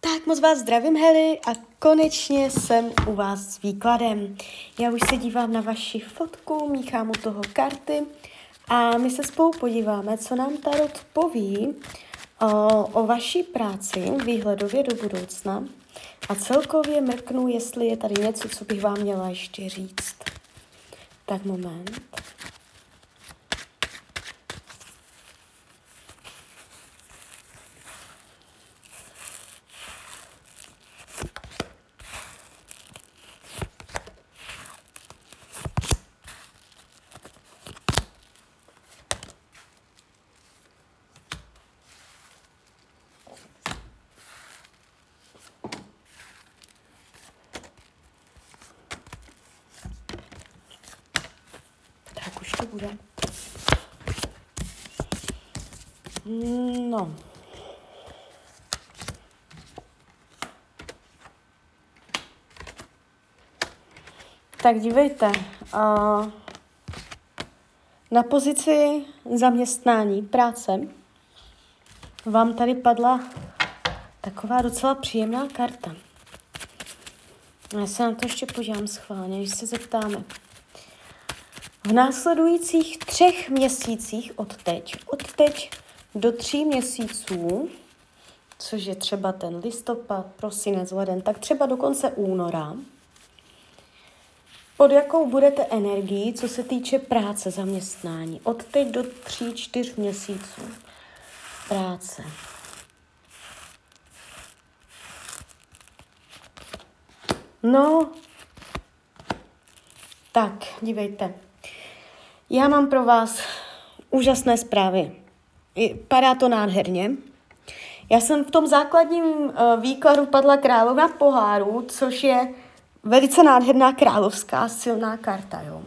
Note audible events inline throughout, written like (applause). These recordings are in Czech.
Tak moc vás zdravím, Heli, a konečně jsem u vás s výkladem. Já už se dívám na vaši fotku, míchám u toho karty a my se spolu podíváme, co nám Tarot poví o, o vaší práci výhledově do budoucna a celkově mrknu, jestli je tady něco, co bych vám měla ještě říct. Tak moment. Tak už to bude. No. Tak dívejte, uh, na pozici zaměstnání, práce, vám tady padla taková docela příjemná karta. Já se na to ještě podívám schválně, když se zeptáme. V následujících třech měsících od teď, od teď do tří měsíců, což je třeba ten listopad, prosinec, leden, tak třeba do konce února, pod jakou budete energii, co se týče práce, zaměstnání. Od teď do tří, čtyř měsíců práce. No, tak, dívejte. Já mám pro vás úžasné zprávy. Padá to nádherně. Já jsem v tom základním uh, výkladu padla královna poháru, což je velice nádherná královská silná karta. Jo.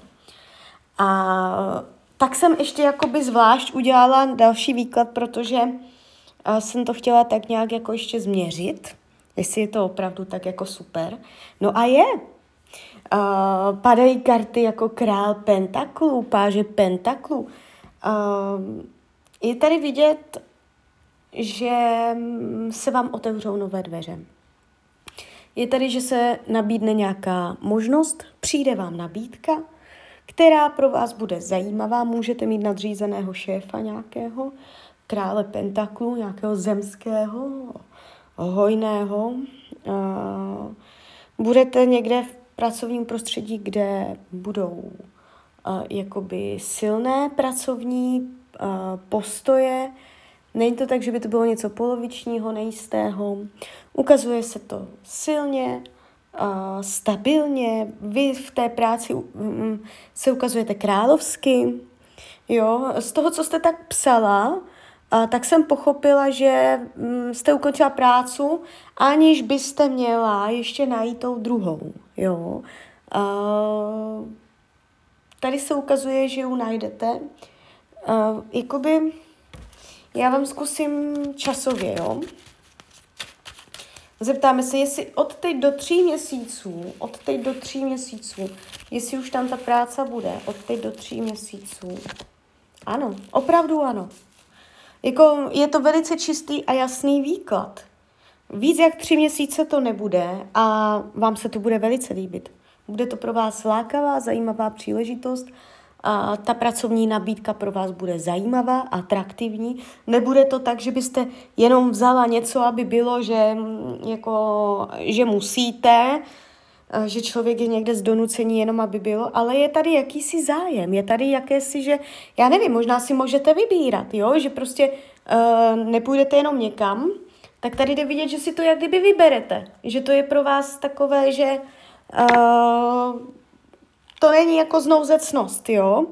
A tak jsem ještě jakoby zvlášť udělala další výklad, protože uh, jsem to chtěla tak nějak jako ještě změřit, jestli je to opravdu tak jako super. No a je, Uh, padají karty jako král pentaklů, páže pentaklů. Uh, je tady vidět, že se vám otevřou nové dveře. Je tady, že se nabídne nějaká možnost, přijde vám nabídka, která pro vás bude zajímavá. Můžete mít nadřízeného šéfa nějakého, krále pentaklů, nějakého zemského, hojného. Uh, budete někde v pracovním prostředí, kde budou uh, jakoby silné pracovní uh, postoje. Není to tak, že by to bylo něco polovičního, nejistého. Ukazuje se to silně, uh, stabilně. Vy v té práci um, se ukazujete královsky. Jo, z toho, co jste tak psala, tak jsem pochopila, že mm, jste ukončila prácu, aniž byste měla ještě najít tou druhou. Jo. Tady se ukazuje, že ji najdete. Jakoby, já vám zkusím časově, jo. Zeptáme se, jestli od teď do tří měsíců, od teď do tří měsíců, jestli už tam ta práce bude, od teď do tří měsíců. Ano, opravdu ano. Jako je to velice čistý a jasný výklad. Víc jak tři měsíce to nebude a vám se to bude velice líbit. Bude to pro vás lákavá, zajímavá příležitost a ta pracovní nabídka pro vás bude zajímavá, atraktivní. Nebude to tak, že byste jenom vzala něco, aby bylo, že, jako, že musíte, že člověk je někde z donucení jenom, aby bylo, ale je tady jakýsi zájem, je tady jakési, že já nevím, možná si můžete vybírat, jo, že prostě uh, nepůjdete jenom někam, tak tady jde vidět, že si to jak kdyby vyberete, že to je pro vás takové, že uh, to není jako znouzecnost, jo.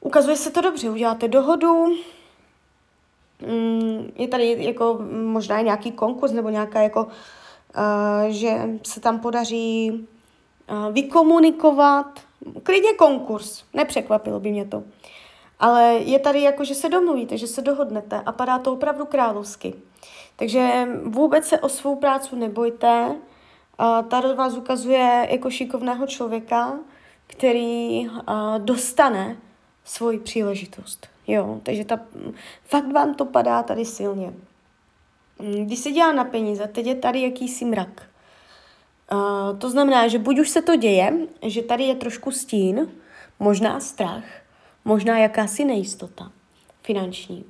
Ukazuje se to dobře, uděláte dohodu, mm, je tady jako možná nějaký konkurs nebo nějaká jako Eh, že se tam podaří vykomunikovat, klidně konkurs, nepřekvapilo by mě to. Ale je tady jako, že se domluvíte, že se dohodnete a padá to opravdu královsky. Takže vůbec se o svou práci nebojte. Tady vás ukazuje jako šikovného člověka, který dostane svoji příležitost. Jo, takže ta, fakt vám to padá tady silně. Mm, když se dělá na peníze, teď je tady jakýsi mrak. Uh, to znamená, že buď už se to děje, že tady je trošku stín, možná strach, možná jakási nejistota finanční.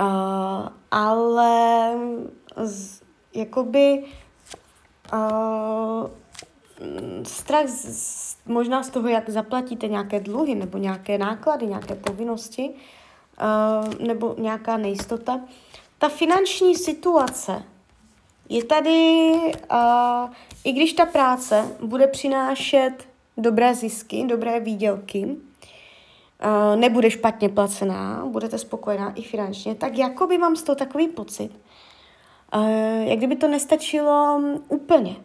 Uh, ale z, jakoby uh, strach z, možná z toho, jak zaplatíte nějaké dluhy nebo nějaké náklady, nějaké povinnosti uh, nebo nějaká nejistota. Ta finanční situace je tady, uh, i když ta práce bude přinášet dobré zisky, dobré výdělky, uh, nebude špatně placená, budete spokojená i finančně, tak jako by mám z toho takový pocit, uh, jak kdyby to nestačilo úplně.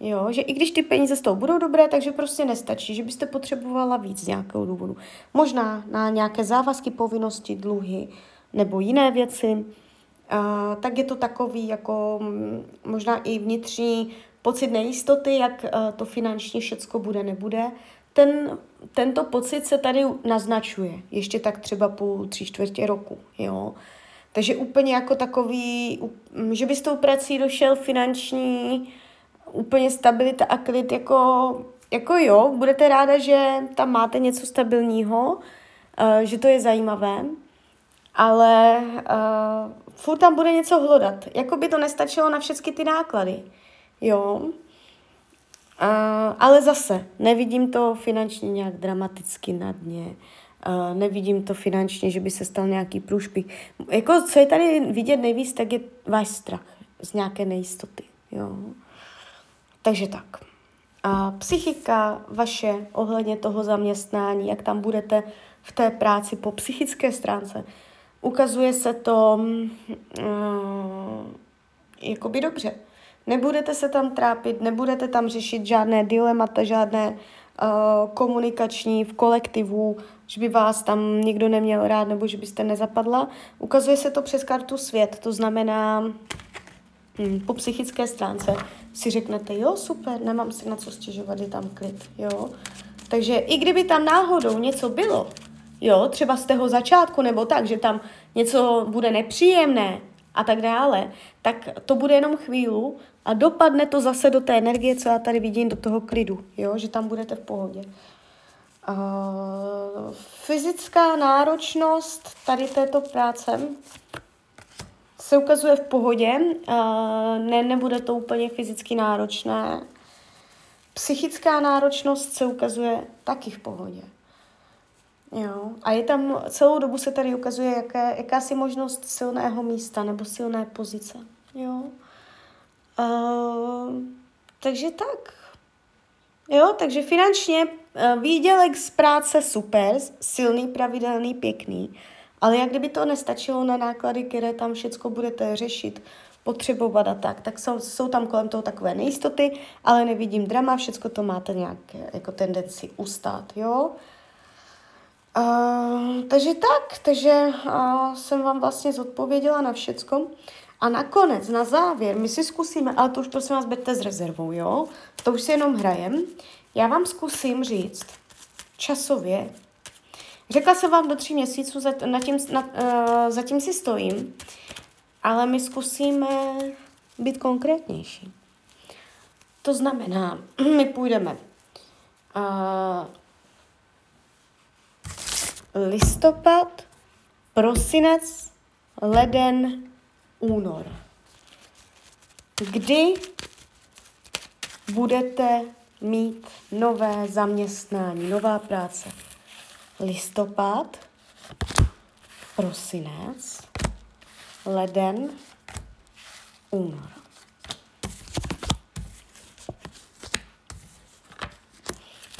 Jo, že i když ty peníze z toho budou dobré, takže prostě nestačí, že byste potřebovala víc z nějakého důvodu. Možná na nějaké závazky, povinnosti, dluhy nebo jiné věci. Tak je to takový jako mm, možná i vnitřní pocit nejistoty, jak uh, to finančně všecko bude, nebude. Ten, tento pocit se tady naznačuje, ještě tak třeba půl, tři čtvrtě roku, jo. Takže úplně jako takový, že by s tou prací došel finanční úplně stabilita a klid, jako, jako jo, budete ráda, že tam máte něco stabilního, uh, že to je zajímavé, ale uh, furt tam bude něco hlodat. Jako by to nestačilo na všechny ty náklady. Jo. Uh, ale zase, nevidím to finančně nějak dramaticky na dně. Uh, nevidím to finančně, že by se stal nějaký průšpich. Jako, co je tady vidět nejvíc, tak je váš strach z nějaké nejistoty. Jo. Takže tak. A psychika vaše ohledně toho zaměstnání, jak tam budete v té práci po psychické stránce, ukazuje se to um, jakoby dobře. Nebudete se tam trápit, nebudete tam řešit žádné dilemata, žádné uh, komunikační v kolektivu, že by vás tam nikdo neměl rád nebo že byste nezapadla. Ukazuje se to přes kartu svět, to znamená um, po psychické stránce si řeknete, jo, super, nemám si na co stěžovat, je tam klid, jo. Takže i kdyby tam náhodou něco bylo, jo, třeba z toho začátku nebo tak, že tam něco bude nepříjemné a tak dále, tak to bude jenom chvíli a dopadne to zase do té energie, co já tady vidím, do toho klidu, jo, že tam budete v pohodě. Uh, fyzická náročnost tady této práce se ukazuje v pohodě, uh, ne, nebude to úplně fyzicky náročné. Psychická náročnost se ukazuje taky v pohodě. Jo. A je tam, celou dobu se tady ukazuje jaké, jakási možnost silného místa nebo silné pozice. Jo. Uh, takže tak. Jo, takže finančně uh, výdělek z práce super, silný, pravidelný, pěkný. Ale jak kdyby to nestačilo na náklady, které tam všechno budete řešit, potřebovat a tak, tak jsou, jsou tam kolem toho takové nejistoty, ale nevidím drama, všechno to máte nějak jako tendenci ustát, jo. Uh, takže tak, takže uh, jsem vám vlastně zodpověděla na všecko. A nakonec, na závěr, my si zkusíme, ale to už prosím vás berte s rezervou, jo? To už si jenom hrajem. Já vám zkusím říct časově, Řekla jsem vám do tří měsíců, zatím, na, uh, zatím si stojím, ale my zkusíme být konkrétnější. To znamená, (clears throat) my půjdeme uh, listopad, prosinec, leden, únor. Kdy budete mít nové zaměstnání, nová práce? listopad, prosinec, leden, únor.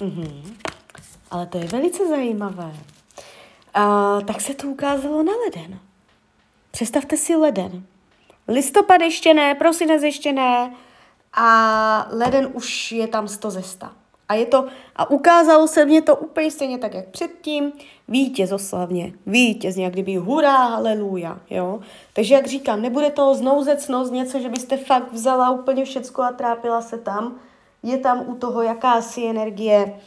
Mhm. Ale to je velice zajímavé. Tak se to ukázalo na leden. Představte si leden. Listopad ještě ne, prosinec ještě ne a leden už je tam 100 ze 100. A je to, a ukázalo se mně to úplně stejně tak, jak předtím, vítěz oslavně, vítěz, jak kdyby hurá, haleluja, jo. Takže jak říkám, nebude to znouzecnost, něco, že byste fakt vzala úplně všecko a trápila se tam, je tam u toho jakási energie,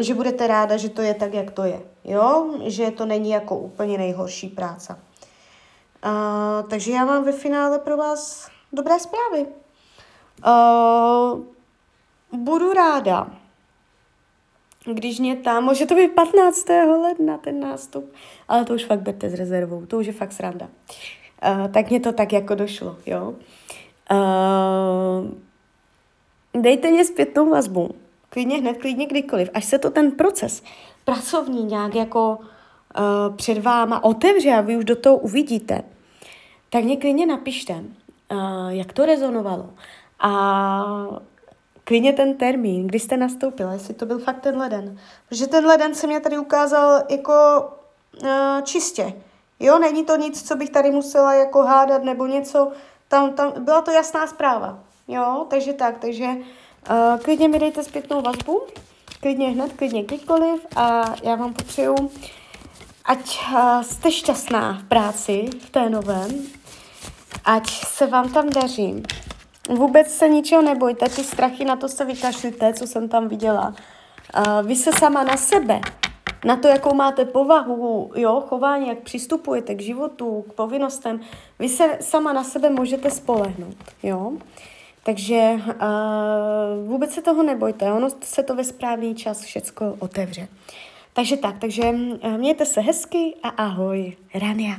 že budete ráda, že to je tak, jak to je, jo, že to není jako úplně nejhorší práce. Uh, takže já mám ve finále pro vás dobré zprávy. Uh, budu ráda, když mě tam, může to být 15. ledna ten nástup, ale to už fakt berte s rezervou, to už je fakt sranda. Uh, tak mě to tak jako došlo, jo. Uh, dejte mě zpětnou vazbu, klidně hned, klidně kdykoliv, až se to ten proces pracovní nějak jako uh, před váma otevře a vy už do toho uvidíte, tak mě klidně napište, uh, jak to rezonovalo. A klidně ten termín, kdy jste nastoupila, jestli to byl fakt ten leden. Protože ten leden se mě tady ukázal jako uh, čistě. Jo, není to nic, co bych tady musela jako hádat nebo něco. Tam, tam byla to jasná zpráva. Jo, takže tak, takže uh, klidně mi dejte zpětnou vazbu, klidně hned, klidně kdykoliv a já vám popřeju, ať uh, jste šťastná v práci, v té novém, ať se vám tam daří, Vůbec se ničeho nebojte, ty strachy na to se vykašlíte, co jsem tam viděla. Uh, vy se sama na sebe, na to, jakou máte povahu, jo, chování, jak přistupujete k životu, k povinnostem, vy se sama na sebe můžete spolehnout, jo. Takže uh, vůbec se toho nebojte, ono se to ve správný čas všecko otevře. Takže tak, takže mějte se hezky a ahoj, Rania.